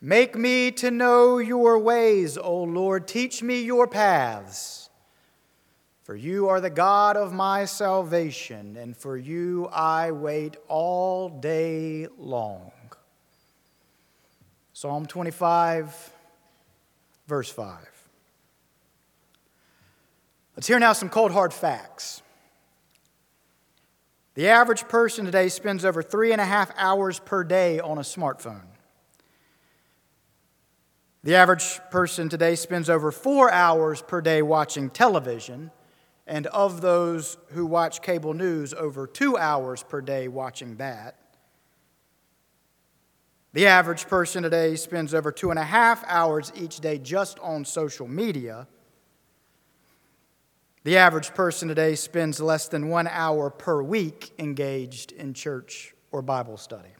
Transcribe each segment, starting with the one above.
Make me to know your ways, O Lord. Teach me your paths. For you are the God of my salvation, and for you I wait all day long. Psalm 25, verse 5. Let's hear now some cold hard facts. The average person today spends over three and a half hours per day on a smartphone. The average person today spends over four hours per day watching television, and of those who watch cable news, over two hours per day watching that. The average person today spends over two and a half hours each day just on social media. The average person today spends less than one hour per week engaged in church or Bible study.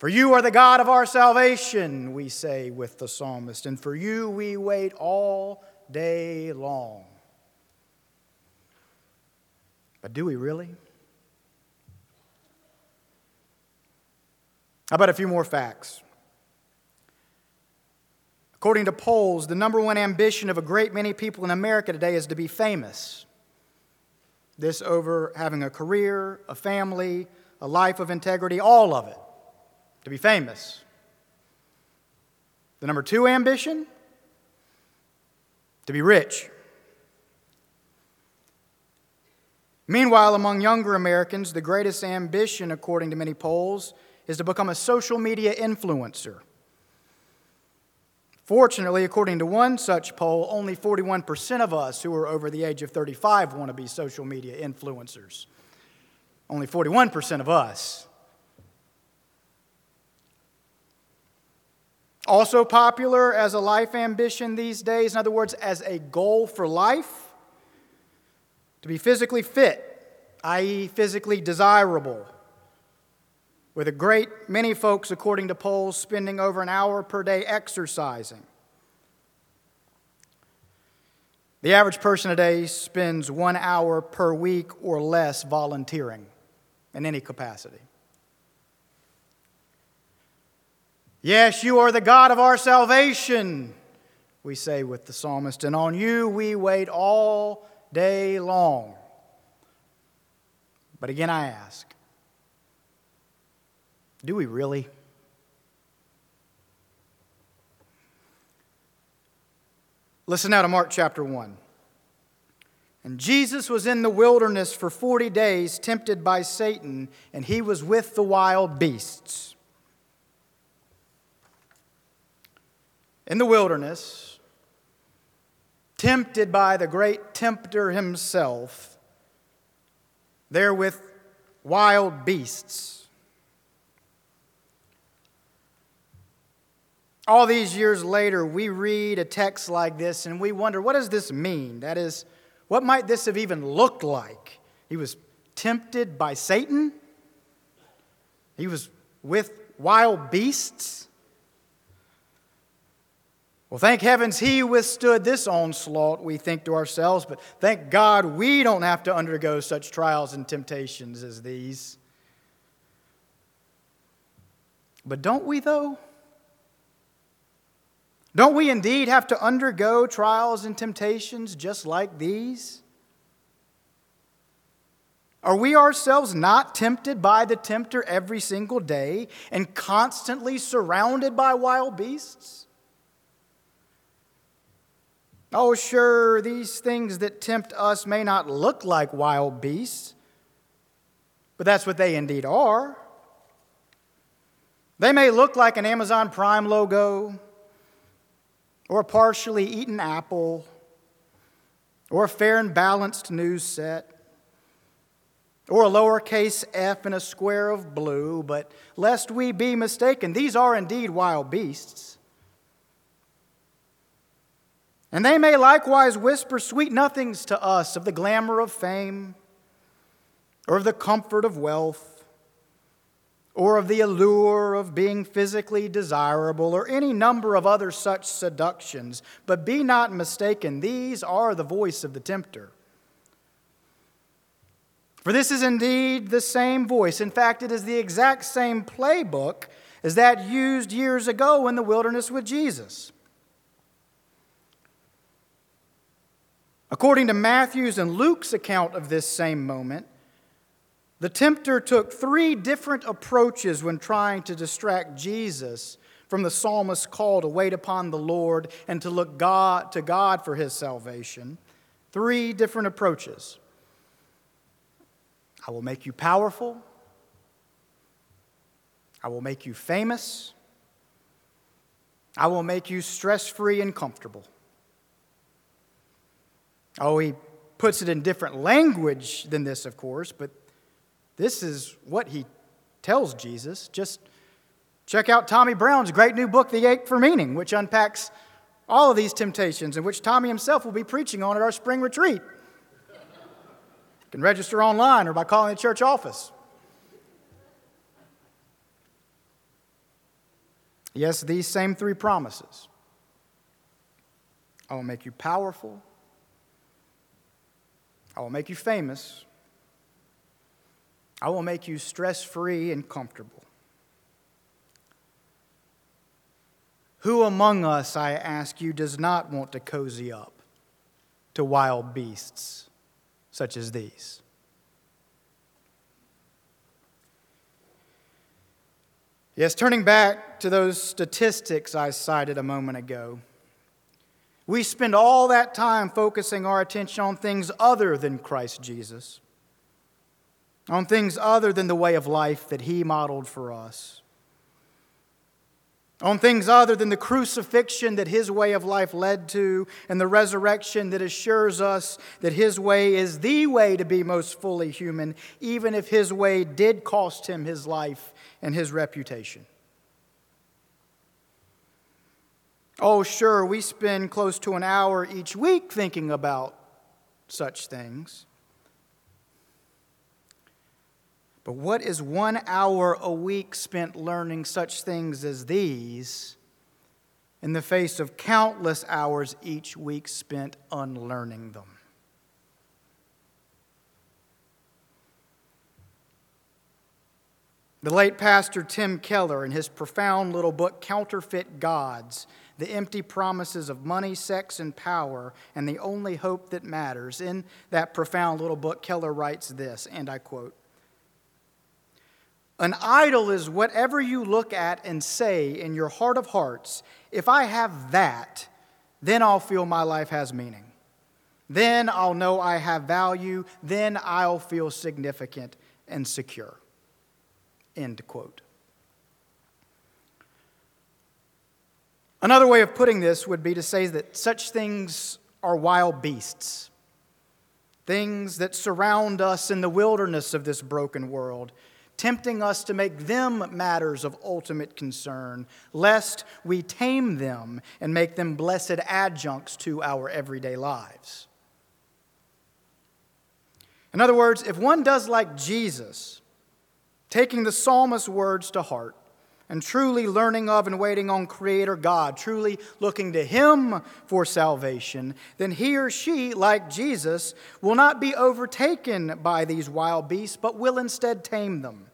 For you are the God of our salvation, we say with the psalmist, and for you we wait all day long. But do we really? How about a few more facts? According to polls, the number one ambition of a great many people in America today is to be famous. This over having a career, a family, a life of integrity, all of it to be famous. The number two ambition, to be rich. Meanwhile, among younger Americans, the greatest ambition, according to many polls, is to become a social media influencer. Fortunately, according to one such poll, only 41% of us who are over the age of 35 want to be social media influencers. Only 41% of us. Also popular as a life ambition these days, in other words, as a goal for life, to be physically fit, i.e., physically desirable. With a great many folks, according to polls, spending over an hour per day exercising. The average person today spends one hour per week or less volunteering in any capacity. Yes, you are the God of our salvation, we say with the psalmist, and on you we wait all day long. But again, I ask do we really? Listen now to Mark chapter 1. And Jesus was in the wilderness for 40 days, tempted by Satan, and he was with the wild beasts in the wilderness, tempted by the great tempter himself, there with wild beasts. All these years later, we read a text like this and we wonder, what does this mean? That is, what might this have even looked like? He was tempted by Satan, he was with wild beasts. Well, thank heavens he withstood this onslaught, we think to ourselves, but thank God we don't have to undergo such trials and temptations as these. But don't we, though? Don't we indeed have to undergo trials and temptations just like these? Are we ourselves not tempted by the tempter every single day and constantly surrounded by wild beasts? Oh, sure, these things that tempt us may not look like wild beasts, but that's what they indeed are. They may look like an Amazon Prime logo, or a partially eaten apple, or a fair and balanced news set, or a lowercase f in a square of blue, but lest we be mistaken, these are indeed wild beasts. And they may likewise whisper sweet nothings to us of the glamour of fame, or of the comfort of wealth, or of the allure of being physically desirable, or any number of other such seductions. But be not mistaken, these are the voice of the tempter. For this is indeed the same voice. In fact, it is the exact same playbook as that used years ago in the wilderness with Jesus. According to Matthew's and Luke's account of this same moment, the tempter took three different approaches when trying to distract Jesus from the psalmist's call to wait upon the Lord and to look God, to God for his salvation. Three different approaches. I will make you powerful. I will make you famous. I will make you stress free and comfortable. Oh, he puts it in different language than this, of course, but this is what he tells Jesus. Just check out Tommy Brown's great new book, The Ache for Meaning, which unpacks all of these temptations and which Tommy himself will be preaching on at our spring retreat. You can register online or by calling the church office. Yes, these same three promises. I will make you powerful. I will make you famous. I will make you stress free and comfortable. Who among us, I ask you, does not want to cozy up to wild beasts such as these? Yes, turning back to those statistics I cited a moment ago, we spend all that time focusing our attention on things other than Christ Jesus on things other than the way of life that He modeled for us, on things other than the crucifixion that His way of life led to, and the resurrection that assures us that His way is the way to be most fully human, even if His way did cost Him His life and His reputation. Oh, sure, we spend close to an hour each week thinking about such things. But what is one hour a week spent learning such things as these in the face of countless hours each week spent unlearning them? The late pastor Tim Keller, in his profound little book, Counterfeit Gods, the empty promises of money, sex, and power, and the only hope that matters, in that profound little book, Keller writes this, and I quote an idol is whatever you look at and say in your heart of hearts, if I have that, then I'll feel my life has meaning. Then I'll know I have value. Then I'll feel significant and secure. End quote. Another way of putting this would be to say that such things are wild beasts, things that surround us in the wilderness of this broken world tempting us to make them matters of ultimate concern, lest we tame them and make them blessed adjuncts to our everyday lives. In other words, if one does like Jesus, taking the psalmist's words to heart, and truly learning of and waiting on Creator God, truly looking to Him for salvation, then he or she, like Jesus, will not be overtaken by these wild beasts, but will instead tame them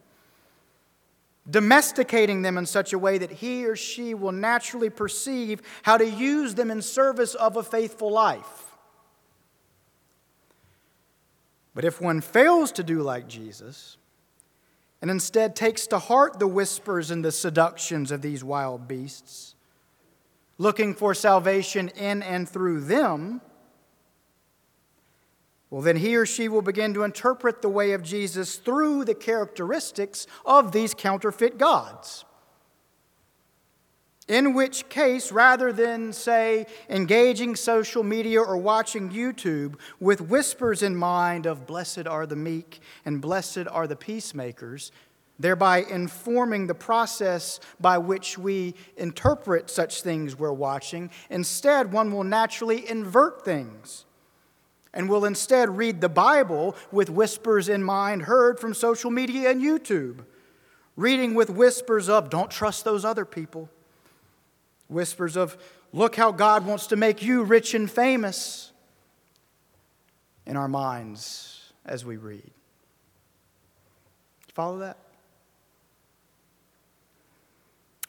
domesticating them in such a way that he or she will naturally perceive how to use them in service of a faithful life. But if one fails to do like Jesus, and instead takes to heart the whispers and the seductions of these wild beasts, looking for salvation in and through them, well, then he or she will begin to interpret the way of Jesus through the characteristics of these counterfeit gods. In which case, rather than, say, engaging social media or watching YouTube with whispers in mind of blessed are the meek and blessed are the peacemakers, thereby informing the process by which we interpret such things we're watching, instead, one will naturally invert things and will instead read the Bible with whispers in mind heard from social media and YouTube. Reading with whispers of, don't trust those other people. Whispers of, look how God wants to make you rich and famous in our minds as we read. Follow that?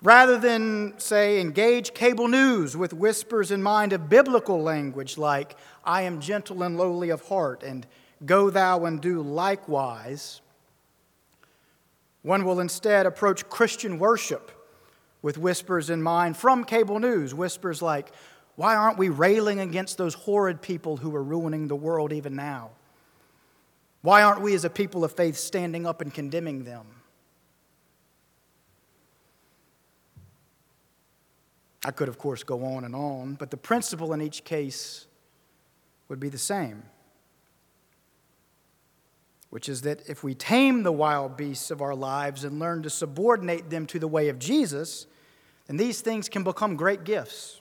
Rather than, say, engage cable news with whispers in mind of biblical language like, I am gentle and lowly of heart, and go thou and do likewise, one will instead approach Christian worship with whispers in mind from cable news, whispers like, Why aren't we railing against those horrid people who are ruining the world even now? Why aren't we as a people of faith standing up and condemning them? I could, of course, go on and on, but the principle in each case would be the same, which is that if we tame the wild beasts of our lives and learn to subordinate them to the way of Jesus, then these things can become great gifts.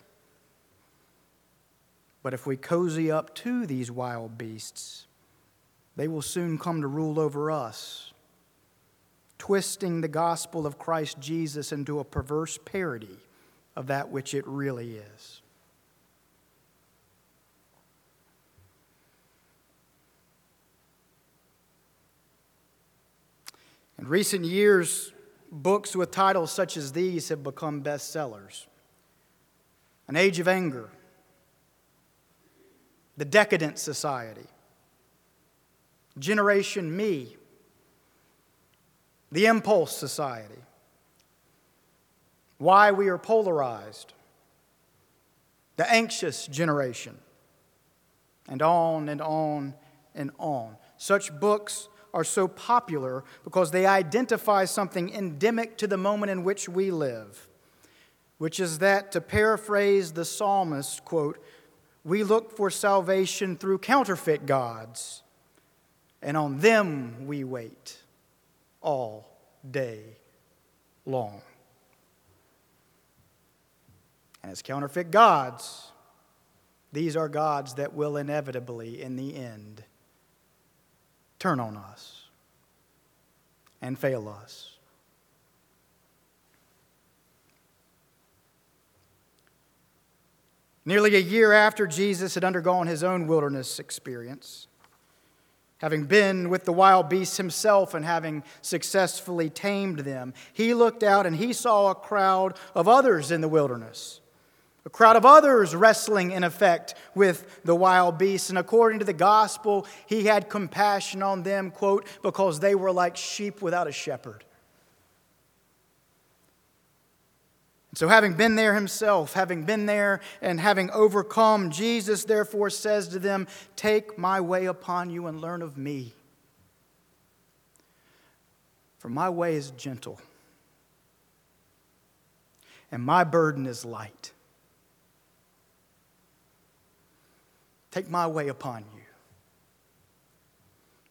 But if we cozy up to these wild beasts, they will soon come to rule over us, twisting the gospel of Christ Jesus into a perverse parody of that which it really is. In recent years, books with titles such as these have become bestsellers An Age of Anger, The Decadent Society, Generation Me, The Impulse Society, why we are polarized, the anxious generation, and on and on and on. Such books are so popular because they identify something endemic to the moment in which we live, which is that, to paraphrase the psalmist, quote, we look for salvation through counterfeit gods, and on them we wait all day long. And as counterfeit gods, these are gods that will inevitably, in the end, turn on us and fail us. Nearly a year after Jesus had undergone his own wilderness experience, having been with the wild beasts himself and having successfully tamed them, he looked out and he saw a crowd of others in the wilderness a crowd of others wrestling in effect with the wild beasts. And according to the gospel, he had compassion on them, quote, because they were like sheep without a shepherd. So, having been there himself, having been there and having overcome, Jesus therefore says to them, Take my way upon you and learn of me. For my way is gentle, and my burden is light. Take my way upon you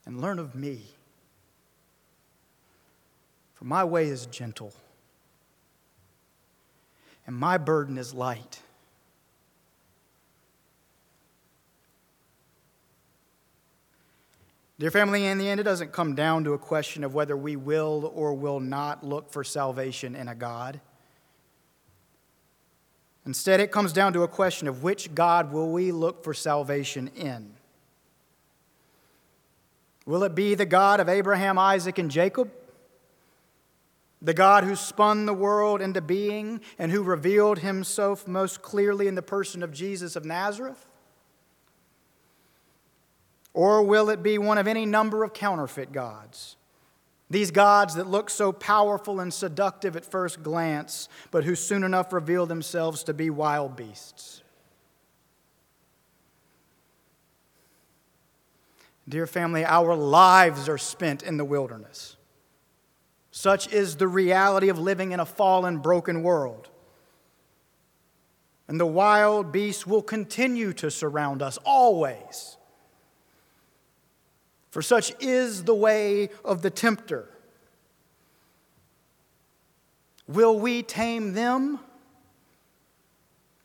and learn of me. For my way is gentle and my burden is light. Dear family, in the end, it doesn't come down to a question of whether we will or will not look for salvation in a God. Instead, it comes down to a question of which God will we look for salvation in? Will it be the God of Abraham, Isaac, and Jacob? The God who spun the world into being and who revealed himself most clearly in the person of Jesus of Nazareth? Or will it be one of any number of counterfeit gods? These gods that look so powerful and seductive at first glance, but who soon enough reveal themselves to be wild beasts. Dear family, our lives are spent in the wilderness. Such is the reality of living in a fallen, broken world. And the wild beasts will continue to surround us always. For such is the way of the tempter. Will we tame them?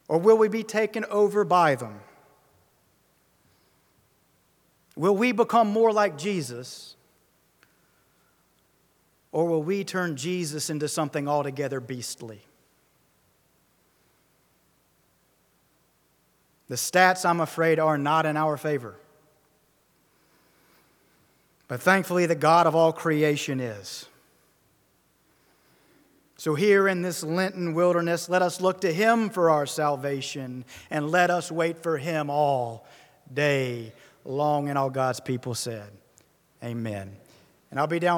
Or will we be taken over by them? Will we become more like Jesus? Or will we turn Jesus into something altogether beastly? The stats, I'm afraid, are not in our favor. But thankfully, the God of all creation is. So, here in this Lenten wilderness, let us look to Him for our salvation and let us wait for Him all day long. And all God's people said, Amen. And I'll be down.